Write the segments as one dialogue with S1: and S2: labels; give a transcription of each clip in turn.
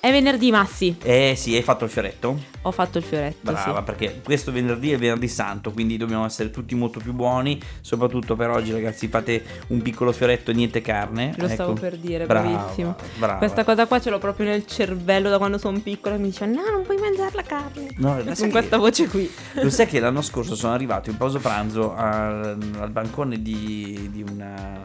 S1: È venerdì, Massi.
S2: Eh sì, hai fatto il fioretto?
S1: Ho fatto il fioretto.
S2: Brava,
S1: sì.
S2: perché questo venerdì è venerdì santo, quindi dobbiamo essere tutti molto più buoni. Soprattutto per oggi, ragazzi, fate un piccolo fioretto, niente carne.
S1: Lo stavo
S2: ecco.
S1: per dire,
S2: Brava,
S1: bravissimo.
S2: brava.
S1: Questa cosa qua ce l'ho proprio nel cervello da quando sono piccola. Mi dice: No, non puoi mangiare la carne.
S2: No,
S1: Con
S2: sai
S1: questa
S2: che-
S1: voce qui.
S2: Lo sai che l'anno scorso sono arrivato in pausa pranzo al, al bancone di, di una,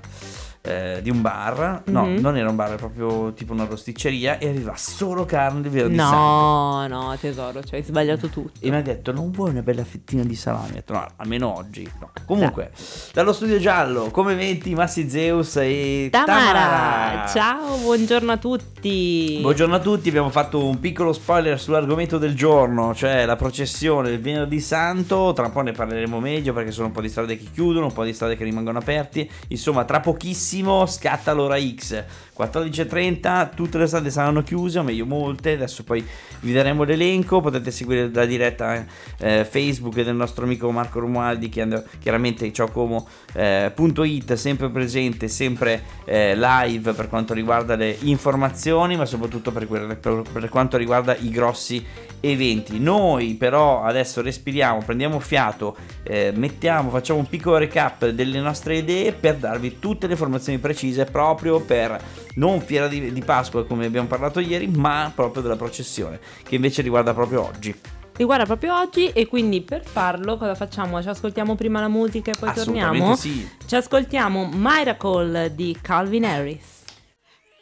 S2: eh, di un bar. No,
S1: Mhm.
S2: non era un bar, era proprio tipo una rosticceria. E aveva solo carne di venerdì santo.
S1: No, no, tesoro, cioè hai sbagliato tutto.
S2: E mi ha detto: Non vuoi una bella fettina di salame? Ho detto: No, almeno oggi. No. Comunque, dallo studio giallo, come venti, Massi Zeus e
S1: Tamara, ciao, buongiorno a tutti.
S2: Buongiorno a tutti, abbiamo fatto un piccolo spoiler sull'argomento del giorno, cioè la processione del venerdì santo, tra un po' ne parleremo meglio perché sono un po' di strade che chiudono, un po' di strade che rimangono aperti, insomma tra pochissimo scatta l'ora X, 14.30 tutte le strade saranno chiuse, o meglio molte, adesso poi vi daremo l'elenco, potete seguire la diretta eh, Facebook del nostro amico Marco Romualdi che andrà chiaramente ciocomo.it sempre presente, sempre eh, live per quanto riguarda le informazioni, ma soprattutto per, quelle- per- per quanto riguarda i grossi eventi. Noi però adesso respiriamo, prendiamo fiato, eh, mettiamo, facciamo un piccolo recap delle nostre idee per darvi tutte le informazioni precise proprio per non fiera di, di Pasqua come abbiamo parlato ieri, ma proprio della processione che invece riguarda proprio oggi.
S1: Riguarda proprio oggi e quindi per farlo cosa facciamo? Ci ascoltiamo prima la musica e poi torniamo?
S2: sì.
S1: Ci ascoltiamo Miracle di Calvin Harris.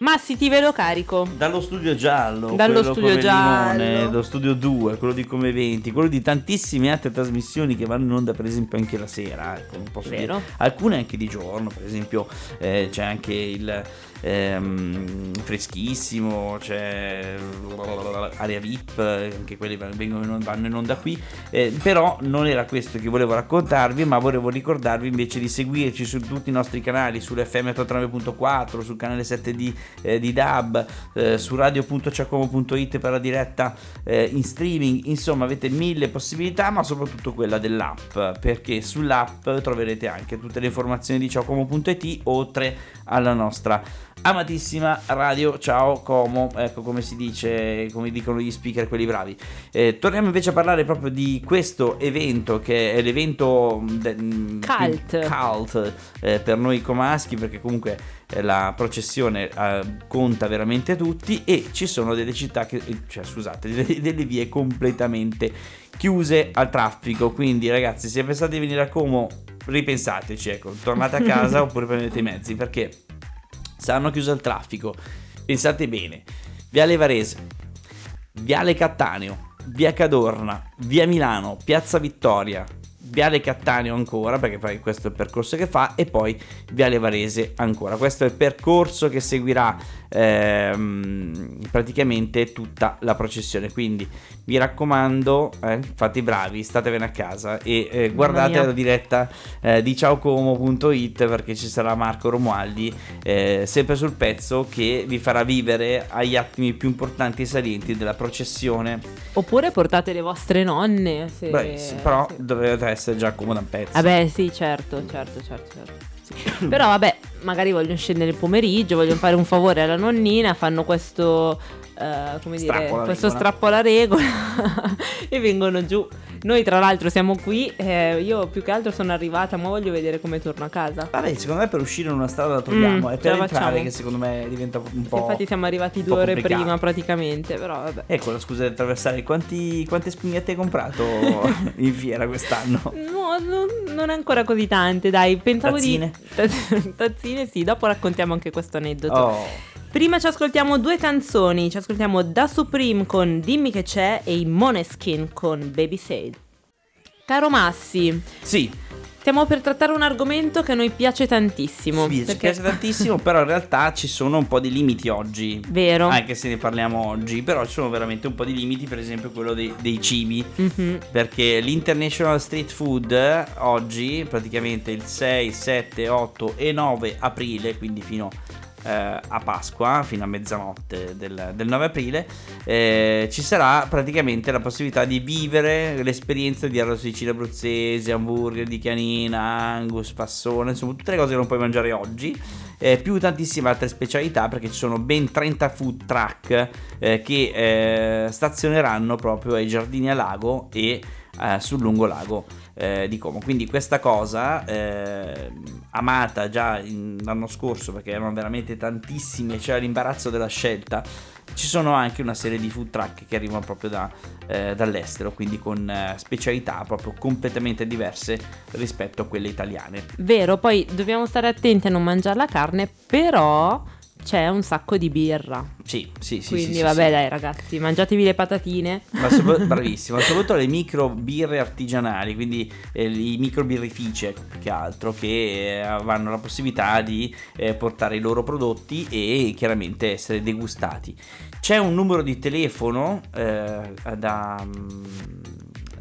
S1: Massi, ti vedo carico.
S2: Dallo studio giallo,
S1: Dallo studio giallo.
S2: Limone, lo studio 2, quello di Come Eventi, quello di tantissime altre trasmissioni che vanno in onda per esempio anche la sera, ecco. Alcune anche di giorno, per esempio eh, c'è anche il ehm, Freschissimo, c'è Aria VIP, anche quelli vengono vanno in onda qui, eh, però non era questo che volevo raccontarvi, ma volevo ricordarvi invece di seguirci su tutti i nostri canali, sull'FM 89.4, sul canale 7 di, eh, di DAB, eh, su radio.ciacomo.it per la diretta eh, in streaming, insomma avete mille possibilità, ma soprattutto quella dell'app, perché sull'app troverete anche tutte le informazioni di ciacomo.it oltre alla nostra amatissima radio ciao Como ecco come si dice come dicono gli speaker quelli bravi Eh, torniamo invece a parlare proprio di questo evento che è l'evento de-
S1: Cult.
S2: cult eh, per noi comaschi perché comunque eh, la processione eh, conta veramente tutti e ci sono delle città che eh, cioè scusate delle, delle vie completamente chiuse al traffico quindi ragazzi se pensate di venire a Como ripensateci ecco tornate a casa oppure prendete i mezzi perché saranno chiuse al traffico. Pensate bene. Viale Varese, Viale Cattaneo, Via Cadorna, Via Milano, Piazza Vittoria, Viale Cattaneo ancora, perché poi questo è il percorso che fa, e poi Viale Varese ancora. Questo è il percorso che seguirà ehm, praticamente tutta la processione. Quindi vi raccomando, eh, fate i bravi, statevene a casa e eh, guardate la diretta eh, di ciaocomo.it perché ci sarà Marco Romualdi eh, sempre sul pezzo che vi farà vivere agli attimi più importanti e salienti della processione.
S1: Oppure portate le vostre nonne. Se...
S2: Bravissimo, però
S1: se-
S2: dovete essere già comoda un pezzo.
S1: Vabbè, sì, certo, certo, certo, certo. Sì. Però vabbè, magari vogliono scendere il pomeriggio, vogliono fare un favore alla nonnina, fanno questo, eh, come dire,
S2: Strappo alla
S1: questo strappo alla regola e vengono giù. Noi tra l'altro siamo qui, eh, io più che altro sono arrivata, ma voglio vedere come torno a casa.
S2: Vabbè, secondo me per uscire in una strada la troviamo,
S1: Mm,
S2: è per entrare
S1: facciamo.
S2: che secondo me diventa un po'...
S1: Infatti siamo arrivati due ore
S2: complicato.
S1: prima praticamente, però vabbè.
S2: Ecco la scusa di attraversare. Quanti, quante spugnette hai comprato in fiera quest'anno?
S1: No, non, non ancora così tante, dai. Pensavo
S2: Tazzine?
S1: di. Tazzine, sì. Dopo raccontiamo anche questo aneddoto.
S2: Oh,
S1: Prima ci ascoltiamo due canzoni. Ci ascoltiamo Da Supreme con Dimmi che c'è e i Moneskin con Baby Said. Caro Massi,
S2: sì,
S1: stiamo per trattare un argomento che a noi piace tantissimo.
S2: Sì, ci
S1: perché-
S2: piace tantissimo, però in realtà ci sono un po' di limiti oggi.
S1: Vero.
S2: Anche se ne parliamo oggi, però ci sono veramente un po' di limiti, per esempio quello dei, dei cibi.
S1: Mhm.
S2: Perché l'International Street Food eh, oggi, praticamente il 6, 7, 8 e 9 aprile, quindi fino eh, a Pasqua, fino a mezzanotte del, del 9 aprile, eh, ci sarà praticamente la possibilità di vivere l'esperienza di arrosticini abruzzesi, hamburger di chianina, angus, fassone, insomma tutte le cose che non puoi mangiare oggi. eh, più tantissime altre specialità perché ci sono ben 30 food truck eh, che eh, stazioneranno proprio ai giardini a lago e eh, sul lungolago eh, di Como. Quindi questa cosa eh, amata già in, l'anno scorso perché erano veramente tantissimi e c'era l'imbarazzo della scelta. Ci sono anche una serie di food truck che arrivano proprio da, eh, dall'estero, quindi con eh, specialità proprio completamente diverse rispetto a quelle italiane.
S1: Vero, poi dobbiamo stare attenti a non mangiare la carne, però c'è un sacco di birra.
S2: Sì, sì, sì.
S1: Quindi
S2: sì,
S1: vabbè
S2: sì.
S1: dai ragazzi, mangiatevi le patatine.
S2: Ma sopra- bravissimo, soprattutto le micro birre artigianali, quindi eh, i micro birrifici più che altro che eh, hanno la possibilità di eh, portare i loro prodotti e chiaramente essere degustati. C'è un numero di telefono eh, da, mm,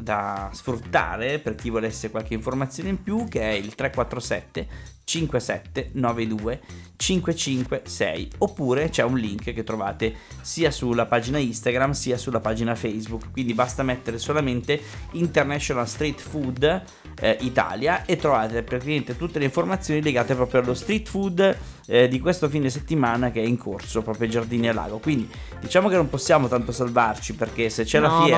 S2: da sfruttare per chi volesse qualche informazione in più che è il 347 5792 556 oppure c'è un link che trovate sia sulla pagina Instagram sia sulla pagina Facebook. Quindi basta mettere solamente International Street Food eh, Italia e trovate praticamente tutte le informazioni legate proprio allo street food eh, di questo fine settimana che è in corso proprio ai Giardini a Lago quindi diciamo che non possiamo tanto salvarci perché se c'è
S1: no,
S2: la fiera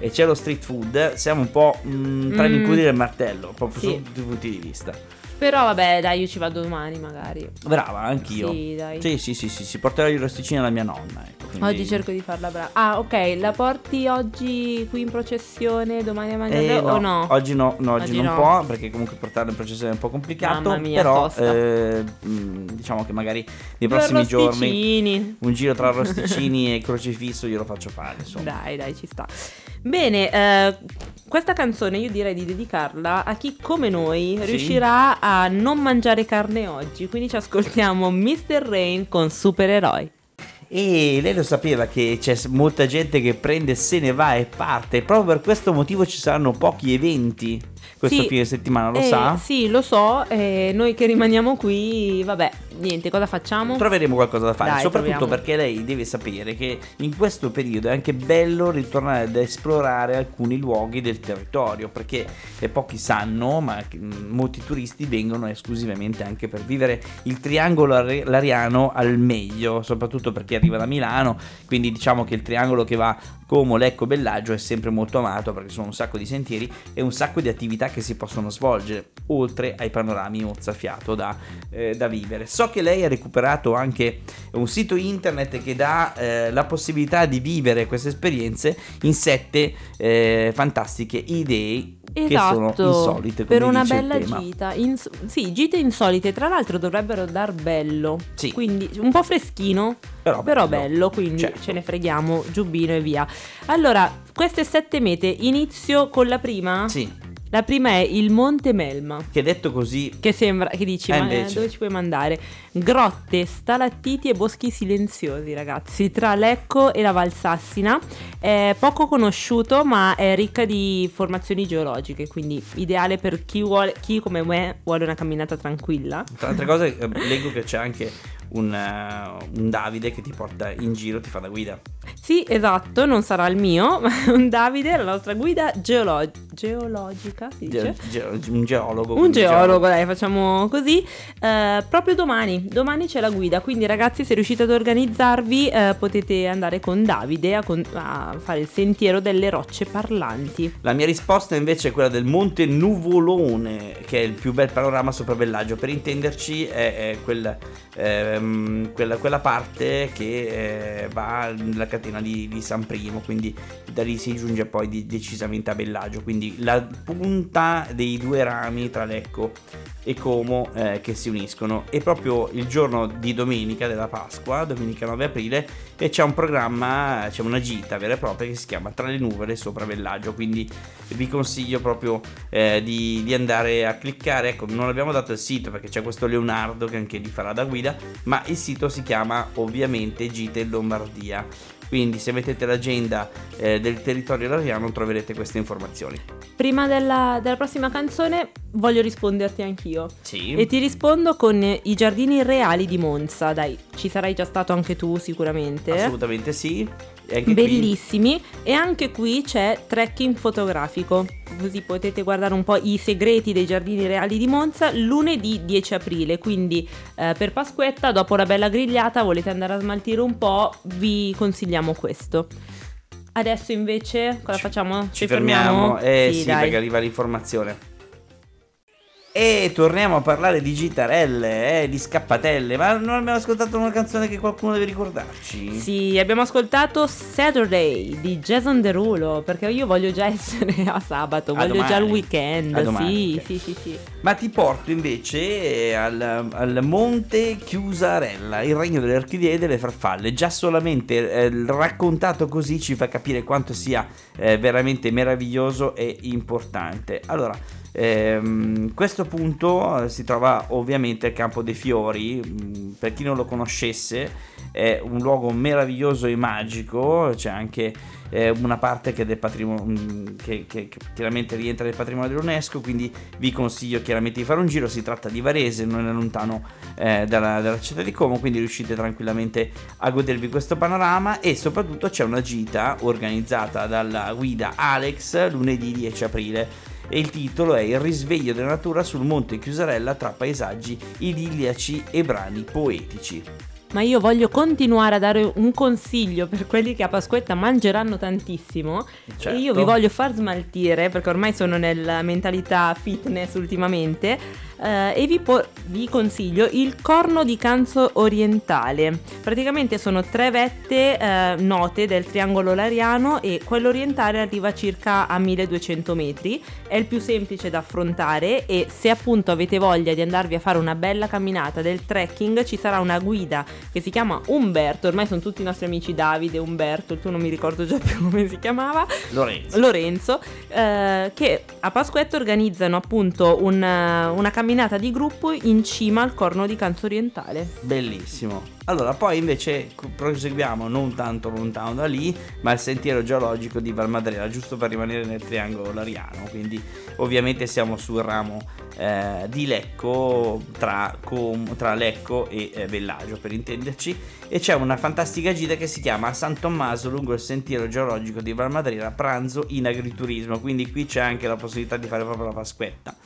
S2: e c'è lo street food siamo un po' mh, tra
S1: Mm.
S2: l'incudine e il martello proprio
S1: Sì.
S2: su tutti i punti di vista
S1: Però vabbè, dai, io ci vado domani magari.
S2: Brava, anch'io.
S1: Sì, dai.
S2: Sì, sì, sì, sì, si porterà gli rosticini alla mia nonna. Ecco, quindi-
S1: Oggi cerco di farla brava. Ah, ok, la porti oggi qui in processione, domani a mangiare
S2: Eh,
S1: o no?
S2: Oggi no, no, oggi,
S1: Oggi
S2: non
S1: no.
S2: può perché comunque portarla in processione è un po' complicato.
S1: Mamma mia,
S2: però eh, mh, diciamo che magari nei prossimi giorni un giro tra rosticini e crocifisso glielo faccio fare. Insomma.
S1: Dai, dai, ci sta. Bene, eh, questa canzone io direi di dedicarla a chi come noi
S2: Sì.
S1: riuscirà a non mangiare carne oggi. Quindi ci ascoltiamo Mr. Rain con Supereroi.
S2: E lei lo sapeva che c'è molta gente che prende, se ne va e parte. Proprio per questo motivo ci saranno pochi eventi questo
S1: Sì.
S2: fine settimana, lo
S1: Eh,
S2: sa?
S1: Sì, lo so. eh, noi che rimaniamo qui, vabbè, niente, cosa facciamo?
S2: Troveremo qualcosa da fare,
S1: Dai,
S2: soprattutto
S1: proviamo.
S2: perché lei deve sapere che in questo periodo è anche bello ritornare ad esplorare alcuni luoghi del territorio, perché eh, pochi sanno, ma mm, molti turisti vengono esclusivamente anche per vivere il triangolo ar- lariano al meglio, soprattutto perché arriva da Milano, quindi diciamo che il triangolo che va Como, Lecco, Bellaggio è sempre molto amato perché sono un sacco di sentieri e un sacco di attività che si possono svolgere, oltre ai panorami mozzafiato da, eh, da vivere. So che lei ha recuperato anche un sito internet che dà eh, la possibilità di vivere queste esperienze in sette eh, fantastiche idee che sono
S1: Esatto,
S2: insolite.
S1: Per una bella gita. Ins- sì, gite insolite, tra l'altro dovrebbero dar bello.
S2: Sì.
S1: Quindi un po' freschino,
S2: Però
S1: però
S2: bello.
S1: bello, quindi
S2: Certo.
S1: ce ne freghiamo, giubbino e via. Allora, queste sette mete, inizio con la prima.
S2: Sì,
S1: La prima è il Monte Melma.
S2: che detto così
S1: Che sembra, che dici,
S2: Eh,
S1: ma
S2: invece.
S1: dove ci puoi mandare? Grotte, stalattiti e boschi silenziosi, ragazzi, tra Lecco e la Valsassina. È poco conosciuto, ma è ricca di formazioni geologiche, quindi ideale per chi, vuole, chi come me vuole una camminata tranquilla.
S2: Tra altre cose, eh, leggo che c'è anche un, eh, un Davide che ti porta in giro, ti fa da guida.
S1: Sì, esatto, non sarà il mio, ma un Davide, la nostra guida geolo- geologica, si dice?
S2: Ge- ge- un geologo.
S1: Un
S2: quindi
S1: geologo, dai, facciamo così. Eh, proprio domani, domani c'è la guida, quindi ragazzi se riuscite ad organizzarvi eh, potete andare con Davide a, con- a fare il sentiero delle rocce parlanti.
S2: La mia risposta invece è quella del Monte Nuvolone, che è il più bel panorama sopra Bellaggio. Per intenderci, è, è quel, ehm, quella, quella parte che eh, va nella catena di, di San Primo, quindi da lì si giunge poi di- decisamente a Bellaggio. Quindi la punta dei due rami tra Lecco e Como eh, che si uniscono. E proprio il giorno di domenica della Pasqua, domenica 9 aprile, e c'è un programma, c'è una gita vera e propria che si chiama Tra le nuvole sopra Bellaggio. Quindi vi consiglio proprio eh, di, di andare a cliccare. Ecco, non abbiamo dato il sito perché c'è questo Leonardo che anche vi farà da guida, ma il sito si chiama ovviamente Gite Lombardia. Quindi se mettete l'agenda eh, del territorio lariano troverete queste informazioni.
S1: Prima della, della prossima canzone voglio risponderti anch'io.
S2: Sì.
S1: E ti rispondo con i giardini reali di Monza, dai, ci sarai già stato anche tu sicuramente.
S2: Assolutamente sì. Anche qui-
S1: Bellissimi e anche qui c'è trekking fotografico, così potete guardare un po' i segreti dei giardini reali di Monza lunedì 10 aprile, quindi eh, per Pasquetta dopo una bella grigliata volete andare a smaltire un po', vi consigliamo questo. Adesso invece cosa
S2: Ci-
S1: facciamo?
S2: Ci fermiamo. Eh sì,
S1: dai.
S2: perché arriva l'informazione. E torniamo a parlare di gitarelle, eh, di scappatelle. Ma non abbiamo ascoltato una canzone che qualcuno deve ricordarci?
S1: Sì, abbiamo ascoltato Saturday di Jason Derulo perché io voglio già essere a sabato,
S2: A
S1: voglio già il
S2: domani.
S1: weekend.
S2: Domani,
S1: sì, sì, sì, sì.
S2: Ma ti porto invece al, al Monte Chiusarella, il regno delle orchidee e delle farfalle. Già solamente eh, raccontato così ci fa capire quanto sia eh, veramente meraviglioso e importante. Allora, ehm, questo punto eh, si trova ovviamente al Campo dei Fiori. Mm, Per chi non lo conoscesse, è un luogo meraviglioso e magico. C'è anche eh, una parte che, patrimonio, mm, che, che- che chiaramente rientra nel patrimonio dell'UNESCO, quindi vi consiglio chiaramente di fare un giro, si tratta di Varese, non è lontano eh, dalla, dalla città di Como, quindi riuscite tranquillamente a godervi questo panorama e soprattutto c'è una gita organizzata dalla guida Alex lunedì 10 aprile e il titolo è Il risveglio della natura sul Monte Chiusarella tra paesaggi idilliaci e brani poetici.
S1: Ma io voglio continuare a dare un consiglio per quelli che a Pasquetta mangeranno tantissimo.
S2: Certo.
S1: E io vi voglio far smaltire, perché ormai sono nella mentalità fitness ultimamente. Eh, e vi, po- vi consiglio il corno di canzo orientale. Praticamente sono tre vette eh, note del triangolo lariano e quello orientale arriva circa a 1200 metri. È il più semplice da affrontare e se appunto avete voglia di andarvi a fare una bella camminata del trekking ci sarà una guida che si chiama Umberto, ormai sono tutti i nostri amici Davide, Umberto, il tuo non mi ricordo già più come si chiamava,
S2: Lorenzo.
S1: Lorenzo, eh, che a Pasquetta organizzano appunto un- una camminata di gruppo in cima al corno di Canzo Orientale.
S2: Bellissimo. Allora, poi invece proseguiamo non tanto lontano da lì, ma il sentiero geologico di Valmadrera, giusto per rimanere nel triangolo lariano. Quindi, ovviamente, siamo sul ramo eh, di Lecco, tra, Com- tra Lecco e eh, Bellagio, per intenderci. E c'è una fantastica gita che si chiama San Tommaso lungo il sentiero geologico di Valmadrera, pranzo in agriturismo. Quindi, qui c'è anche la possibilità di fare proprio la Pasquetta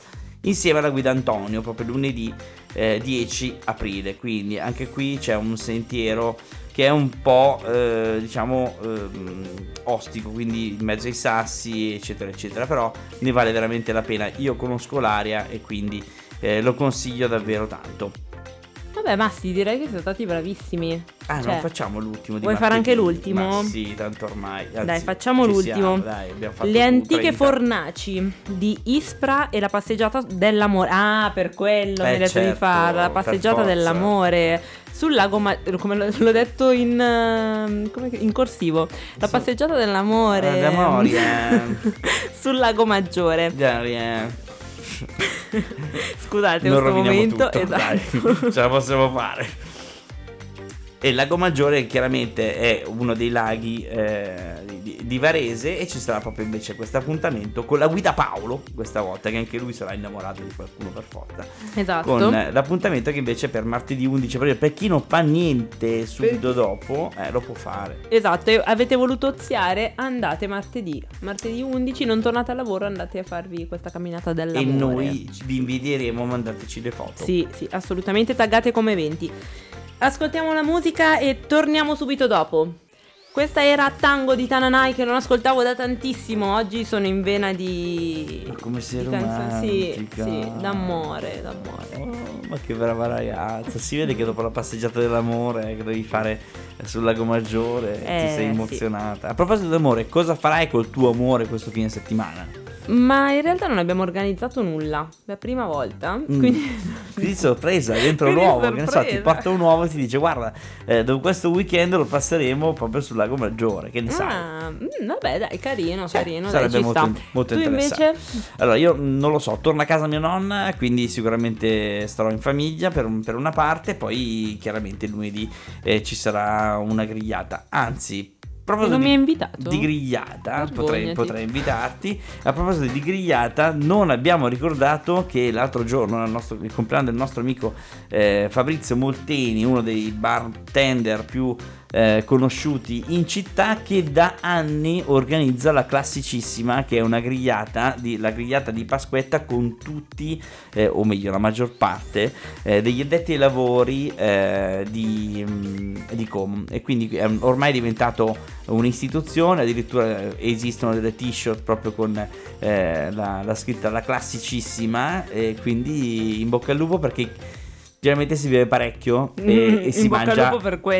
S2: insieme alla guida Antonio proprio lunedì eh, 10 aprile. Quindi anche qui c'è un sentiero che è un po' eh, diciamo ehm, ostico quindi in mezzo ai sassi eccetera eccetera. Però ne vale veramente la pena. Io conosco l'area e quindi eh, lo consiglio davvero tanto
S1: Vabbè, Massi, direi che siete stati bravissimi.
S2: ah
S1: Cioè,
S2: non facciamo l'ultimo
S1: vuoi fare anche l'ultimo?
S2: Ma sì tanto ormai anzi,
S1: Dai, facciamo
S2: ci
S1: l'ultimo.
S2: siamo, dai,
S1: Le antiche
S2: 30.
S1: fornaci di Ispra e la passeggiata dell'amore. Ah, per quello mi
S2: Eh,
S1: hai detto di
S2: certo,
S1: fare la passeggiata dell'amore. Sul lago, Ma- come l'ho detto in, come che- in corsivo, la passeggiata dell'amore.
S2: Ah, d'amore.
S1: Sul lago Maggiore.
S2: Eh.
S1: Scusate,
S2: non
S1: questo momento.
S2: tutto, dai,
S1: esatto.
S2: ce la possiamo fare. E il Lago Maggiore chiaramente è uno dei laghi eh, di, di Varese e ci sarà proprio invece questo appuntamento con la guida Paolo, questa volta che anche lui sarà innamorato di qualcuno per forza.
S1: esatto.
S2: Con eh, l'appuntamento che invece è per martedì 11 aprile, per chi non fa niente subito dopo, eh, lo può fare.
S1: Esatto, e avete voluto oziare, andate martedì. Martedì 11, non tornate al lavoro, andate a farvi questa camminata dell'amore.
S2: E noi vi invidieremo, mandateci le foto.
S1: Sì, sì, assolutamente taggate come eventi. Ascoltiamo la musica e torniamo subito dopo. Questa era Tango di Tananai che non ascoltavo da tantissimo. Oggi sono in vena di.
S2: Ma come sei
S1: di canzoni- Sì,
S2: romantica.
S1: sì, d'amore, d'amore.
S2: Oh, ma che brava ragazza, si vede che dopo la passeggiata dell'amore che devi fare sul lago Maggiore
S1: Eh,
S2: ti sei
S1: sì.
S2: emozionata. A proposito d'amore, cosa farai col tuo amore questo fine settimana?
S1: Ma in realtà non abbiamo organizzato nulla. La prima volta.
S2: Mm.
S1: Quindi.
S2: Quindi sorpresa, dentro
S1: Quindi
S2: nuovo, che ne so, ti
S1: sorpresa.
S2: porta un uovo e ti dice guarda, eh, dopo questo weekend lo passeremo proprio sul lago Maggiore, che ne sai?
S1: Ah, mm, vabbè, dai, carino,
S2: Sì,
S1: carino. Dai,
S2: sarebbe
S1: ci
S2: molto,
S1: sta.
S2: molto interessante.
S1: invece.
S2: Allora, io non lo so, torno a casa mia nonna, quindi sicuramente starò in famiglia per, un- per una parte, poi chiaramente lunedì eh, ci sarà una grigliata. Anzi, proposito
S1: non
S2: di,
S1: mi hai invitato?
S2: di grigliata, potrei, potrei invitarti. A proposito di grigliata, non abbiamo ricordato che l'altro giorno, al nostro- il compleanno del nostro amico eh, Fabrizio Molteni, uno dei bartender più eh, conosciuti in città, che da anni organizza la classicissima, che è una grigliata, di, la grigliata di Pasquetta con tutti, eh, o meglio la maggior parte, eh, degli addetti ai lavori eh, di, mm, di Com. E quindi è ormai è diventato un'istituzione, addirittura eh, esistono delle t-shirt proprio con eh, la, la scritta la classicissima, e quindi in bocca al lupo perché generalmente si beve parecchio e,
S1: Mm,
S2: e si mangia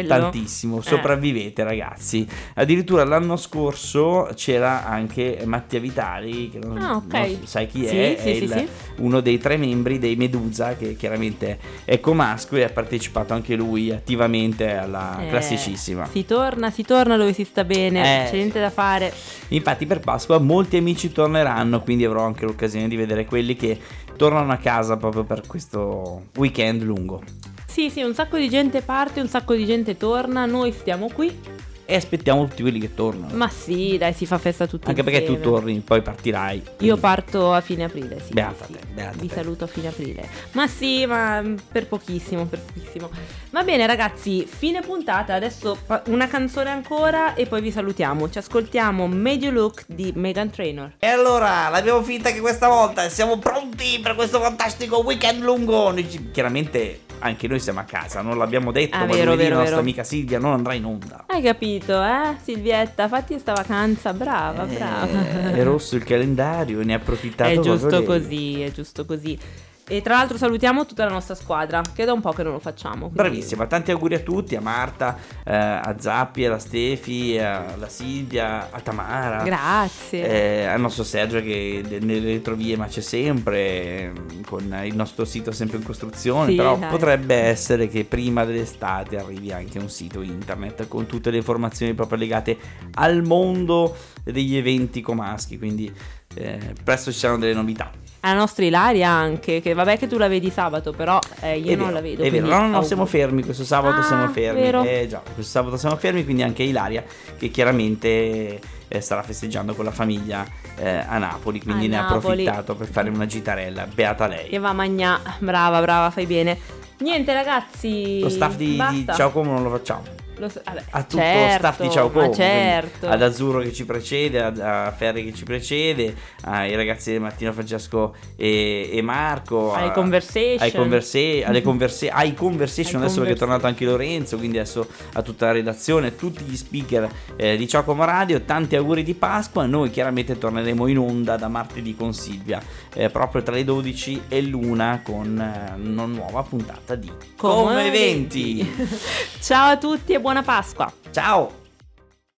S2: tantissimo,
S1: Eh.
S2: sopravvivete ragazzi. Addirittura l'anno scorso c'era anche Mattia Vitali, che non,
S1: Ah, ok.
S2: non sai chi
S1: Sì,
S2: è,
S1: sì,
S2: è
S1: sì,
S2: il- uno dei tre membri dei Medusa, che chiaramente è comasco e ha partecipato anche lui attivamente alla
S1: Eh,
S2: classicissima.
S1: Si torna, si torna dove si sta bene,
S2: Eh,
S1: c'è niente da fare.
S2: Infatti per Pasqua molti amici torneranno, quindi avrò anche l'occasione di vedere quelli che tornano a casa proprio per questo weekend lungo.
S1: Sì, sì, un sacco di gente parte, un sacco di gente torna, noi stiamo qui.
S2: E aspettiamo tutti quelli che tornano.
S1: Ma sì, dai, si fa festa tutti
S2: Anche perché tu
S1: insieme.
S2: torni, poi partirai.
S1: Io
S2: quindi-
S1: parto a fine aprile, sì.
S2: Beata
S1: sì,
S2: te,
S1: sì.
S2: beata
S1: Vi
S2: te.
S1: saluto a fine aprile. Ma sì, ma per pochissimo, per pochissimo. Va bene ragazzi, fine puntata, adesso una canzone ancora e poi vi salutiamo. Ci ascoltiamo You Look di Megan Trainor.
S2: E allora, l'abbiamo finta anche questa volta. Siamo pronti per questo fantastico weekend lungo. Noi ci- chiaramente anche noi siamo a casa, non l'abbiamo detto,
S1: Ah,
S2: ma
S1: vero, vero,
S2: la nostra
S1: vero.
S2: amica Silvia non andrà in onda.
S1: Hai capito, eh? Silvietta, fatti sta vacanza, brava,
S2: Eh,
S1: brava.
S2: È rosso il calendario ne ha approfittato
S1: È giusto così, è giusto così. E tra l'altro salutiamo tutta la nostra squadra, che da un po' che non lo facciamo. quindi-
S2: Bravissima, tanti auguri a tutti, a Marta, eh, a Zappi, alla Stefi, alla Silvia, a Tamara.
S1: Grazie.
S2: eh, al nostro Sergio che nelle retrovie ma c'è sempre con il nostro sito sempre in costruzione
S1: Sì,
S2: però
S1: dai.
S2: potrebbe essere che prima dell'estate arrivi anche un sito internet con tutte le informazioni proprio legate al mondo degli eventi comaschi quindi eh, presto ci saranno delle novità
S1: La nostra Ilaria anche, che vabbè che tu la vedi sabato, però eh, io
S2: È
S1: non
S2: vero,
S1: la vedo.
S2: È vero, no, no, no, siamo fermi, questo sabato
S1: Ah,
S2: siamo fermi.
S1: vero.
S2: Eh già, questo sabato siamo fermi, quindi anche Ilaria che chiaramente eh, starà festeggiando con la famiglia eh, a Napoli, quindi
S1: A
S2: ne ha approfittato per fare una gitarella. Beata lei.
S1: Che va a magnà, brava, brava, fai bene. Niente ragazzi.
S2: Lo staff di, di. Ciao Como non lo facciamo.
S1: So- vabbè,
S2: A tutto
S1: certo,
S2: lo staff di Ciao Como.
S1: Ma certo.
S2: Ad Azzurro che ci precede, ad- a Ferri che ci precede, ai ragazzi del mattino Francesco e, e Marco.
S1: Ai
S2: a-
S1: Conversation.
S2: Ai, converse, alle converse, ai conversation,
S1: Ai
S2: adesso che è
S1: Conversation.
S2: tornato anche Lorenzo, quindi adesso a tutta la redazione, tutti gli speaker eh, di Ciao Como Radio, tanti auguri di Pasqua. Noi chiaramente torneremo in onda da martedì con Silvia, eh, proprio tra le 12 e l'una con eh, una nuova puntata di
S1: Come
S2: Come Eventi.
S1: Ciao a tutti e buona Pasqua.
S2: Ciao!